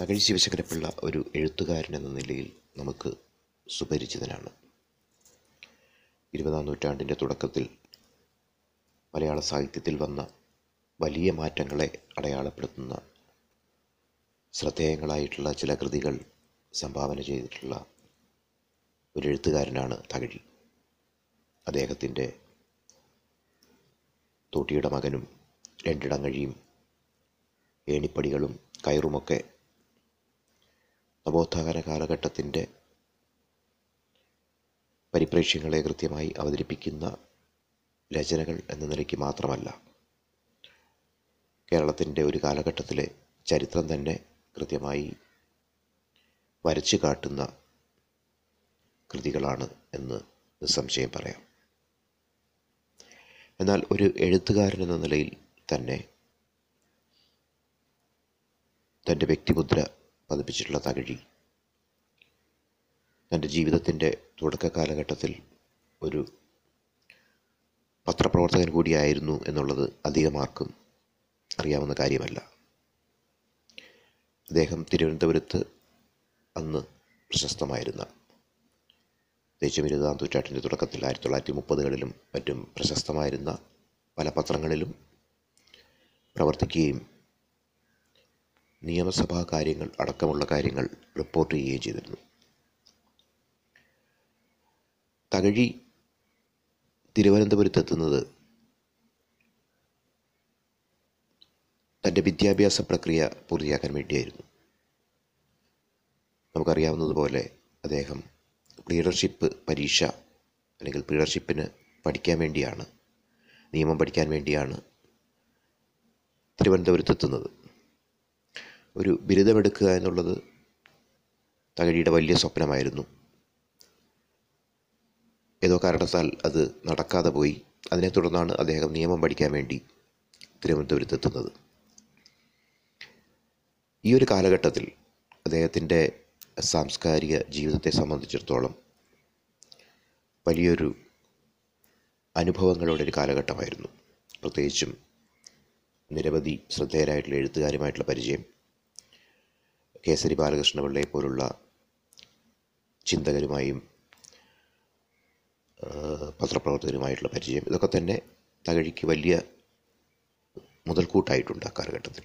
തകഴി ശിവശങ്കരപ്പിള്ള ഒരു എഴുത്തുകാരൻ എന്ന നിലയിൽ നമുക്ക് സുപരിചിതനാണ്. ഇരുപതാം നൂറ്റാണ്ടിന്റെ തുടക്കത്തിൽ മലയാള സാഹിത്യത്തിൽ വന്ന വലിയ മാറ്റങ്ങളെ അടയാളപ്പെടുത്തുന്ന ശ്രദ്ധേയങ്ങളായിട്ടുള്ള ചില കൃതികൾ സംഭാവന ചെയ്തിട്ടുള്ള ഒരു എഴുത്തുകാരനാണ് തകഴി അദ്ദേഹത്തിന്റെ തോട്ടിയുടെ മകനും രണ്ടിടങ്ങഴിയും ഏണിപ്പടികളും കയറുമൊക്കെ നവോത്ഥാന കാലഘട്ടത്തിന്റെ പരിപ്രേക്ഷ്യങ്ങളെ കൃത്യമായി അവതരിപ്പിക്കുന്ന രചനകൾ എന്ന നിലയ്ക്ക് മാത്രമല്ല കേരളത്തിന്റെ ഒരു കാലഘട്ടത്തിലെ ചരിത്രം തന്നെ കൃത്യമായി വരച്ചു കാട്ടുന്ന കൃതികളാണ് എന്ന് നിസ്സംശയം പറയാം. എന്നാൽ ഒരു എഴുത്തുകാരൻ എന്ന നിലയിൽ തന്നെ തന്റെ വ്യക്തിമുദ്ര പതിപ്പിച്ചിട്ടുള്ള തകഴി തന്റെ ജീവിതത്തിന്റെ തുടക്ക കാലഘട്ടത്തിൽ ഒരു പത്രപ്രവർത്തകൻ കൂടിയായിരുന്നു എന്നുള്ളത് അധികമാർക്കും അറിയാവുന്ന കാര്യമല്ല. അദ്ദേഹം തിരുവനന്തപുരത്ത് അന്ന് പ്രശസ്തമായിരുന്ന ദേശീയ ഇരുപതാം നൂറ്റാണ്ടിന്റെ തുടക്കത്തിൽ ആയിരത്തി തൊള്ളായിരത്തി മുപ്പതുകളിലും മറ്റും പ്രശസ്തമായിരുന്ന പല പത്രങ്ങളിലും പ്രവർത്തിക്കുകയും നിയമസഭാ കാര്യങ്ങൾ അടക്കമുള്ള കാര്യങ്ങൾ റിപ്പോർട്ട് ചെയ്യുകയും ചെയ്തിരുന്നു. തകഴി തിരുവനന്തപുരത്തെത്തുന്നത് തന്റെ വിദ്യാഭ്യാസ പ്രക്രിയ പൂർത്തിയാക്കാൻ വേണ്ടിയായിരുന്നു. നമുക്കറിയാവുന്നതുപോലെ അദ്ദേഹം ലീഡർഷിപ്പ് പരീക്ഷ അല്ലെങ്കിൽ ലീഡർഷിപ്പിന് പഠിക്കാൻ വേണ്ടിയാണ് നിയമം പഠിക്കാൻ വേണ്ടിയാണ് തിരുവനന്തപുരത്തെത്തുന്നത് ഒരു ബിരുദമെടുക്കുക എന്നുള്ളത് തകഴിയുടെ വലിയ സ്വപ്നമായിരുന്നു. ഏതോ കാരണത്താൽ അത് നടക്കാതെ പോയി. അതിനെ തുടർന്നാണ് അദ്ദേഹം നിയമം പഠിക്കാൻ വേണ്ടി തിരുവനന്തപുരത്തെത്തുന്നത്. ഈ ഒരു കാലഘട്ടത്തിൽ അദ്ദേഹത്തിന്റെ സാംസ്കാരിക ജീവിതത്തെ സംബന്ധിച്ചിടത്തോളം വലിയൊരു അനുഭവങ്ങളുടെ ഒരു കാലഘട്ടമായിരുന്നു. പ്രത്യേകിച്ചും നിരവധി ശ്രദ്ധേയരായിട്ടുള്ള എഴുത്തുകാരുമായിട്ടുള്ള പരിചയം. കേസരി ബാലകൃഷ്ണപിള്ളയെ പോലുള്ള ചിന്തകരുമായും പത്രപ്രവർത്തകരുമായിട്ടുള്ള പരിചയം ഇതൊക്കെ തന്നെ തകഴിക്ക് വലിയ മുതൽക്കൂട്ടായിട്ടുണ്ട് ആ കാലഘട്ടത്തിൽ.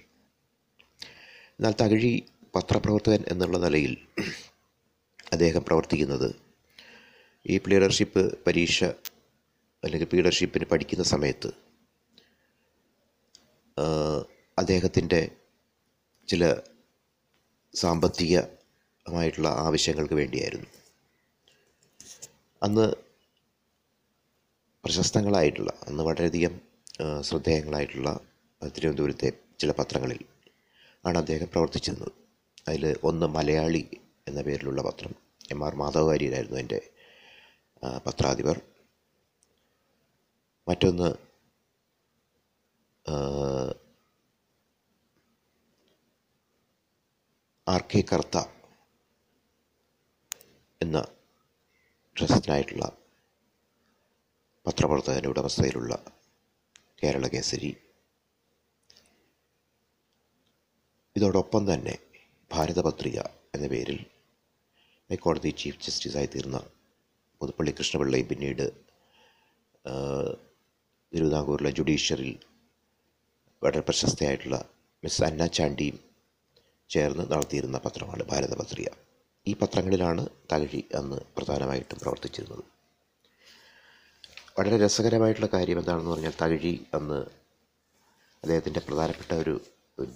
എന്നാൽ തകഴി പത്രപ്രവർത്തകൻ എന്നുള്ള നിലയിൽ അദ്ദേഹം പ്രവർത്തിക്കുന്നത് ഈ പ്ലീഡർഷിപ്പ് പരീക്ഷ അല്ലെങ്കിൽ പ്ലീഡർഷിപ്പിന് പഠിക്കുന്ന സമയത്ത് അദ്ദേഹത്തിന്റെ ചില സാമ്പത്തികമായിട്ടുള്ള ആവശ്യങ്ങൾക്ക് വേണ്ടിയായിരുന്നു. അന്ന് പ്രശസ്തങ്ങളായിട്ടുള്ള അന്ന് വളരെയധികം ശ്രദ്ധേയങ്ങളായിട്ടുള്ള തിരുവനന്തപുരത്തെ ചില പത്രങ്ങളിൽ ആണ് അദ്ദേഹം പ്രവർത്തിച്ചിരുന്നത്. അതിൽ ഒന്ന് മലയാളി എന്ന പേരിലുള്ള പത്രം എം ആർ മാധവകാരിയിലായിരുന്നു എന്റെ പത്രാധിപർ. മറ്റൊന്ന് ആർ കെ കർത്ത എന്ന ട്രസ്റ്റിനായിട്ടുള്ള പത്രപ്രവർത്തകന്റെ ഉടമസ്ഥയിലുള്ള കേരള കേസരി. ഇതോടൊപ്പം തന്നെ ഭാരതപത്രിക എന്ന പേരിൽ ഹൈക്കോടതി ചീഫ് ജസ്റ്റിസായി തീർന്ന പുതുപ്പള്ളി കൃഷ്ണപിള്ളയും പിന്നീട് തിരുവിതാംകൂറിലെ ജുഡീഷ്യറിൽ വളരെ പ്രശസ്തയായിട്ടുള്ള മിസ് അന്ന ചാണ്ടിയും ചേർന്ന് നടത്തിയിരുന്ന പത്രമാണ് ഭാരതപത്രിക. ഈ പത്രങ്ങളിലാണ് തകഴി അന്ന് പ്രധാനമായിട്ടും പ്രവർത്തിച്ചിരുന്നത്. വളരെ രസകരമായിട്ടുള്ള കാര്യം എന്താണെന്ന് പറഞ്ഞാൽ തകഴി അന്ന് അദ്ദേഹത്തിന്റെ പ്രധാനപ്പെട്ട ഒരു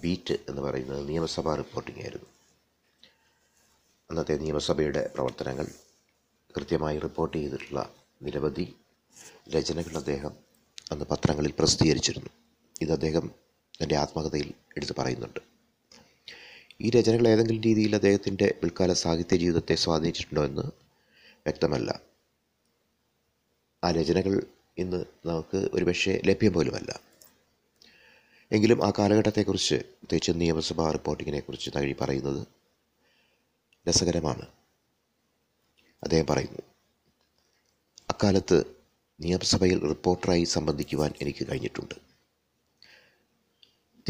ബീറ്റ് എന്ന് പറയുന്നത് നിയമസഭാ റിപ്പോർട്ടിംഗ് ആയിരുന്നു. അന്നത്തെ നിയമസഭയുടെ പ്രവർത്തനങ്ങൾ കൃത്യമായി റിപ്പോർട്ട് ചെയ്തിട്ടുള്ള നിരവധി രചനകൾ അദ്ദേഹം അന്ന് പത്രങ്ങളിൽ പ്രസിദ്ധീകരിച്ചിരുന്നു. ഇത് അദ്ദേഹം തന്റെ ആത്മകഥയിൽ എടുത്തു പറയുന്നുണ്ട്. ഈ രചനകൾ ഏതെങ്കിലും രീതിയിൽ അദ്ദേഹത്തിന്റെ പിൽക്കാല സാഹിത്യ ജീവിതത്തെ സ്വാധീനിച്ചിട്ടുണ്ടോ എന്ന് വ്യക്തമല്ല. ആ രചനകൾ ഇന്ന് നമുക്ക് ഒരുപക്ഷെ ലഭ്യം പോലുമല്ല എങ്കിലും ആ കാലഘട്ടത്തെക്കുറിച്ച് പ്രത്യേകിച്ച് നിയമസഭാ റിപ്പോർട്ടിങ്ങിനെ കുറിച്ച് തകഴി പറയുന്നത് രസകരമാണ്. അദ്ദേഹം പറയുന്നു അക്കാലത്ത് നിയമസഭയിൽ റിപ്പോർട്ടറായി സംബന്ധിക്കുവാൻ എനിക്ക് കഴിഞ്ഞിട്ടുണ്ട്.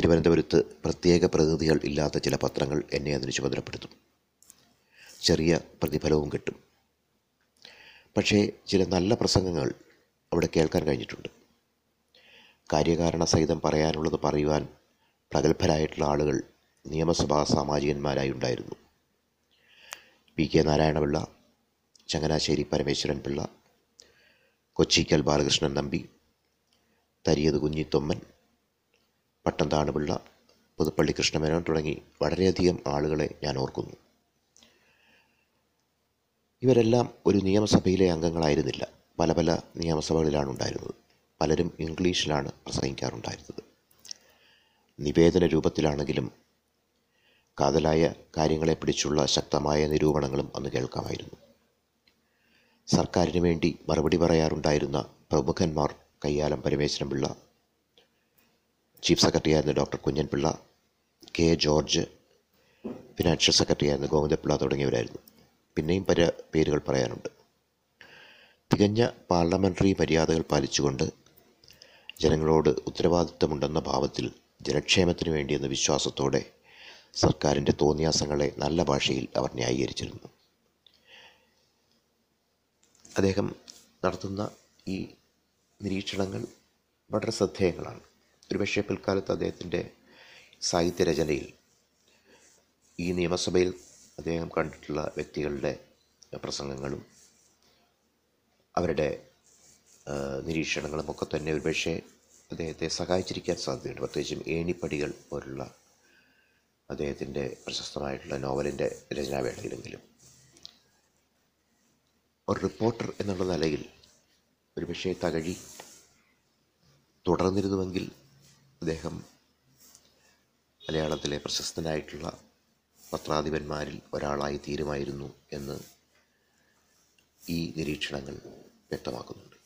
തിരുവനന്തപുരത്ത് പ്രത്യേക പ്രതിനിധികൾ ഇല്ലാത്ത ചില പത്രങ്ങൾ എന്നെ അതിന് ചുമതലപ്പെടുത്തും. ചെറിയ പ്രതിഫലവും കിട്ടും. പക്ഷേ ചില നല്ല പ്രസംഗങ്ങൾ അവിടെ കേൾക്കാൻ കഴിഞ്ഞിട്ടുണ്ട്. കാര്യകാരണ സഹിതം പറയാനുള്ളത് പറയുവാൻ പ്രഗത്ഭരായിട്ടുള്ള ആളുകൾ നിയമസഭാ സാമാജികന്മാരായി ഉണ്ടായിരുന്നു പി കെ നാരായണപിള്ള ചങ്ങനാശ്ശേരി പരമേശ്വരൻ പിള്ള കൊച്ചിക്കൽ ബാലകൃഷ്ണൻ നമ്പി തരിയത് കുഞ്ഞിത്തൊമ്മൻ പട്ടംതാണ് പിള്ള പുതുപ്പള്ളി കൃഷ്ണമേനോൻ തുടങ്ങി വളരെയധികം ആളുകളെ ഞാൻ ഓർക്കുന്നു. ഇവരെല്ലാം ഒരു നിയമസഭയിലെ അംഗങ്ങളായിരുന്നില്ല. പല പല നിയമസഭകളിലാണ് ഉണ്ടായിരുന്നത് പലരും ഇംഗ്ലീഷിലാണ് പ്രസംഗിക്കാറുണ്ടായിരുന്നത്. നിവേദന രൂപത്തിലാണെങ്കിലും കാതലായ കാര്യങ്ങളെ പിടിച്ചുള്ള ശക്തമായ നിരൂപണങ്ങളും അന്ന് കേൾക്കാമായിരുന്നു. സർക്കാരിന് വേണ്ടി മറുപടി പറയാറുണ്ടായിരുന്ന പ്രമുഖന്മാർ കയ്യാലം പരമേശ്വരൻ പിള്ള ചീഫ് സെക്രട്ടറി ആയിരുന്ന doctor Kunjan Pillai K George financial secretary ആയിരുന്ന ഗോവിന്ദപിള്ള തുടങ്ങിയവരായിരുന്നു. പിന്നെയും പല പേരുകൾ പറയാനുണ്ട്. തികഞ്ഞ പാർലമെന്ററി മര്യാദകൾ പാലിച്ചുകൊണ്ട് ജനങ്ങളോട് ഉത്തരവാദിത്തമുണ്ടെന്ന ഭാവത്തിൽ ജനക്ഷേമത്തിന് വേണ്ടിയെന്ന വിശ്വാസത്തോടെ സർക്കാരിന്റെ തോന്നിയാസങ്ങളെ നല്ല ഭാഷയിൽ അവർ ന്യായീകരിച്ചിരുന്നു. അദ്ദേഹം നടത്തുന്ന ഈ നിരീക്ഷണങ്ങൾ വളരെ ശ്രദ്ധേയങ്ങളാണ്. ഒരുപക്ഷെ പിൽക്കാലത്ത് അദ്ദേഹത്തിന്റെ സാഹിത്യരചനയിൽ ഈ നിയമസഭയിൽ അദ്ദേഹം കണ്ടിട്ടുള്ള വ്യക്തികളുടെ പ്രസംഗങ്ങളും അവരുടെ നിരീക്ഷണങ്ങളും ഒക്കെ തന്നെ ഒരുപക്ഷെ അദ്ദേഹത്തെ സഹായിച്ചിരിക്കാൻ സാധ്യതയുണ്ട്. പ്രത്യേകിച്ചും ഏണിപ്പടികൾ പോലുള്ള അദ്ദേഹത്തിന്റെ പ്രശസ്തമായിട്ടുള്ള നോവലിന്റെ രചനാവേളയിലെങ്കിലും. ഒരു റിപ്പോർട്ടർ എന്നുള്ള നിലയിൽ ഒരുപക്ഷെ തകഴി തുടർന്നിരുന്നുവെങ്കിൽ അദ്ദേഹം മലയാളത്തിലെ പ്രശസ്തനായിട്ടുള്ള പത്രാധിപന്മാരിൽ ഒരാളായി തീരുമായിരുന്നു എന്ന് ഈ നിരീക്ഷണങ്ങൾ വ്യക്തമാക്കുന്നുണ്ട്.